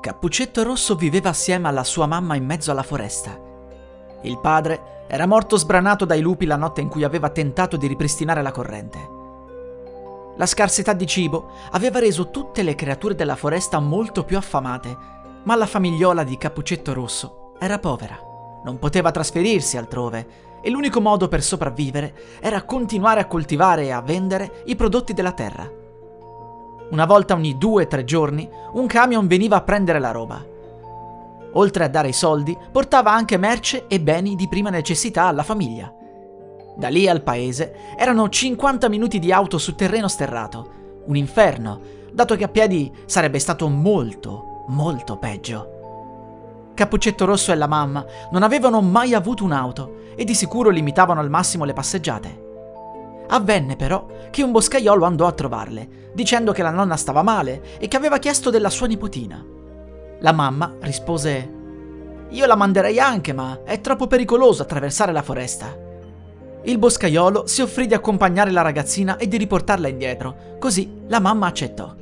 Cappuccetto Rosso viveva assieme alla sua mamma in mezzo alla foresta. Il padre era morto sbranato dai lupi la notte in cui aveva tentato di ripristinare la corrente. La scarsità di cibo aveva reso tutte le creature della foresta molto più affamate, ma la famigliola di Cappuccetto Rosso era povera. Non poteva trasferirsi altrove e l'unico modo per sopravvivere era continuare a coltivare e a vendere i prodotti della terra. Una volta ogni due o tre giorni un camion veniva a prendere la roba. Oltre a dare i soldi, portava anche merce e beni di prima necessità alla famiglia. Da lì al paese erano 50 minuti di auto su terreno sterrato, un inferno, dato che a piedi sarebbe stato molto, molto peggio. Cappuccetto Rosso e la mamma non avevano mai avuto un'auto e di sicuro limitavano al massimo le passeggiate. Avvenne però che un boscaiolo andò a trovarle, dicendo che la nonna stava male e che aveva chiesto della sua nipotina. La mamma rispose: Io la manderei anche, ma è troppo pericoloso attraversare la foresta. Il boscaiolo si offrì di accompagnare la ragazzina e di riportarla indietro, così la mamma accettò.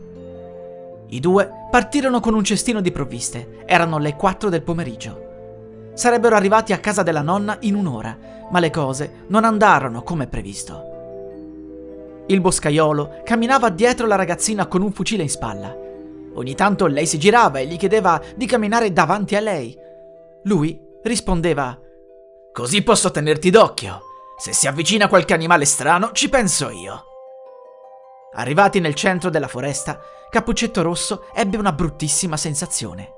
I due partirono con un cestino di provviste. Erano le 4 del pomeriggio. Sarebbero arrivati a casa della nonna in un'ora, ma le cose non andarono come previsto. Il boscaiolo camminava dietro la ragazzina con un fucile in spalla. Ogni tanto lei si girava e gli chiedeva di camminare davanti a lei. Lui rispondeva: Così posso tenerti d'occhio. Se si avvicina qualche animale strano, ci penso io. Arrivati nel centro della foresta, Cappuccetto Rosso ebbe una bruttissima sensazione.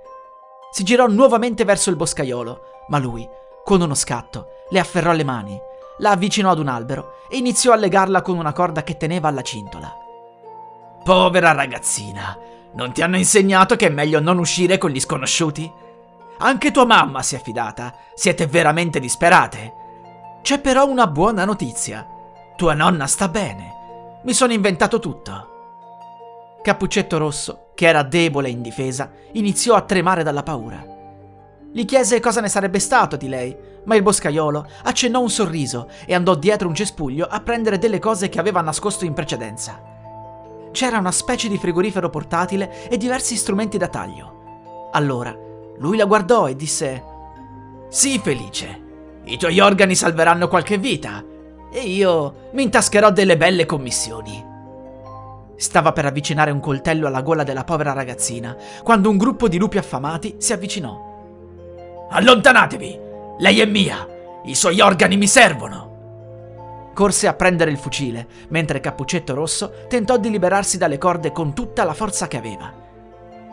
Si girò nuovamente verso il boscaiolo, ma lui, con uno scatto, le afferrò le mani, la avvicinò ad un albero e iniziò a legarla con una corda che teneva alla cintola. Povera ragazzina, non ti hanno insegnato che è meglio non uscire con gli sconosciuti? Anche tua mamma si è fidata, siete veramente disperate. C'è però una buona notizia. Tua nonna sta bene. Mi sono inventato tutto. Cappuccetto Rosso, che era debole e indifesa, iniziò a tremare dalla paura. Gli chiese cosa ne sarebbe stato di lei, ma il boscaiolo accennò un sorriso e andò dietro un cespuglio a prendere delle cose che aveva nascosto in precedenza. C'era una specie di frigorifero portatile e diversi strumenti da taglio. Allora lui la guardò e disse: Sì, Felice, i tuoi organi salveranno qualche vita e io mi intascherò delle belle commissioni. Stava per avvicinare un coltello alla gola della povera ragazzina quando un gruppo di lupi affamati si avvicinò. Allontanatevi! Lei è mia! I suoi organi mi servono! Corse a prendere il fucile, mentre Cappuccetto Rosso tentò di liberarsi dalle corde con tutta la forza che aveva.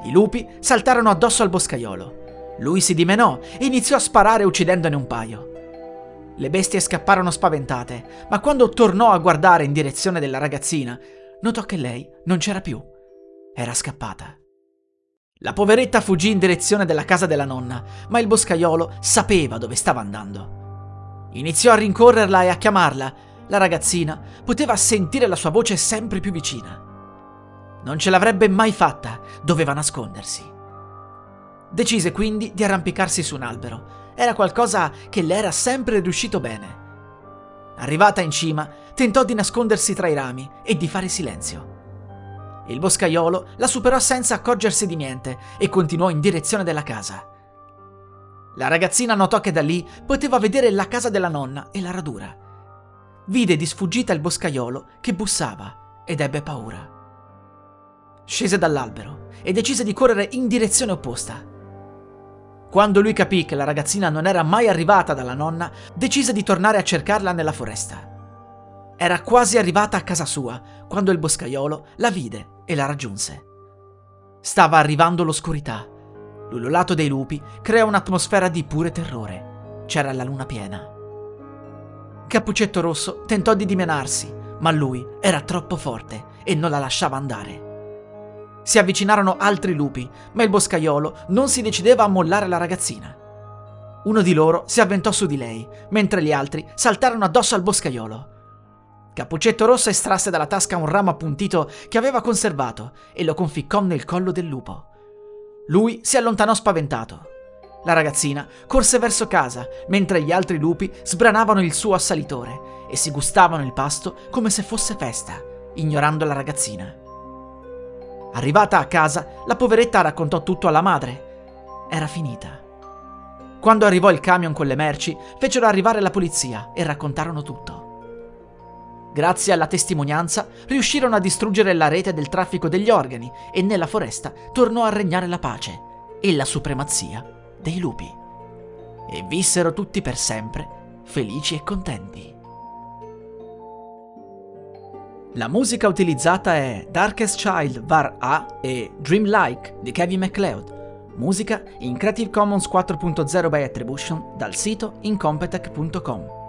I lupi saltarono addosso al boscaiolo. Lui si dimenò e iniziò a sparare uccidendone un paio. Le bestie scapparono spaventate, ma quando tornò a guardare in direzione della ragazzina, notò che lei non c'era più. Era scappata. La poveretta fuggì in direzione della casa della nonna, ma il boscaiolo sapeva dove stava andando. Iniziò a rincorrerla e a chiamarla. La ragazzina poteva sentire la sua voce sempre più vicina. Non ce l'avrebbe mai fatta, doveva nascondersi. Decise quindi di arrampicarsi su un albero. Era qualcosa che le era sempre riuscito bene. Arrivata in cima, tentò di nascondersi tra i rami e di fare silenzio. Il boscaiolo la superò senza accorgersi di niente e continuò in direzione della casa. La ragazzina notò che da lì poteva vedere la casa della nonna e la radura. Vide di sfuggita il boscaiolo che bussava ed ebbe paura. Scese dall'albero e decise di correre in direzione opposta. Quando lui capì che la ragazzina non era mai arrivata dalla nonna, decise di tornare a cercarla nella foresta. Era quasi arrivata a casa sua quando il boscaiolo la vide e la raggiunse. Stava arrivando l'oscurità. L'ululato dei lupi crea un'atmosfera di pure terrore. C'era la luna piena. Cappuccetto Rosso tentò di dimenarsi, ma lui era troppo forte e non la lasciava andare. Si avvicinarono altri lupi, ma il boscaiolo non si decideva a mollare la ragazzina. Uno di loro si avventò su di lei, mentre gli altri saltarono addosso al boscaiolo. Cappuccetto Rosso estrasse dalla tasca un ramo appuntito che aveva conservato e lo conficcò nel collo del lupo. Lui si allontanò spaventato. La ragazzina corse verso casa, mentre gli altri lupi sbranavano il suo assalitore e si gustavano il pasto come se fosse festa, ignorando la ragazzina. Arrivata a casa, la poveretta raccontò tutto alla madre. Era finita. Quando arrivò il camion con le merci, fecero arrivare la polizia e raccontarono tutto. Grazie alla testimonianza riuscirono a distruggere la rete del traffico degli organi e nella foresta tornò a regnare la pace e la supremazia dei lupi. E vissero tutti per sempre felici e contenti. La musica utilizzata è Darkest Child Var A e Dreamlike di Kevin MacLeod. Musica in Creative Commons 4.0 by Attribution dal sito incompetech.com.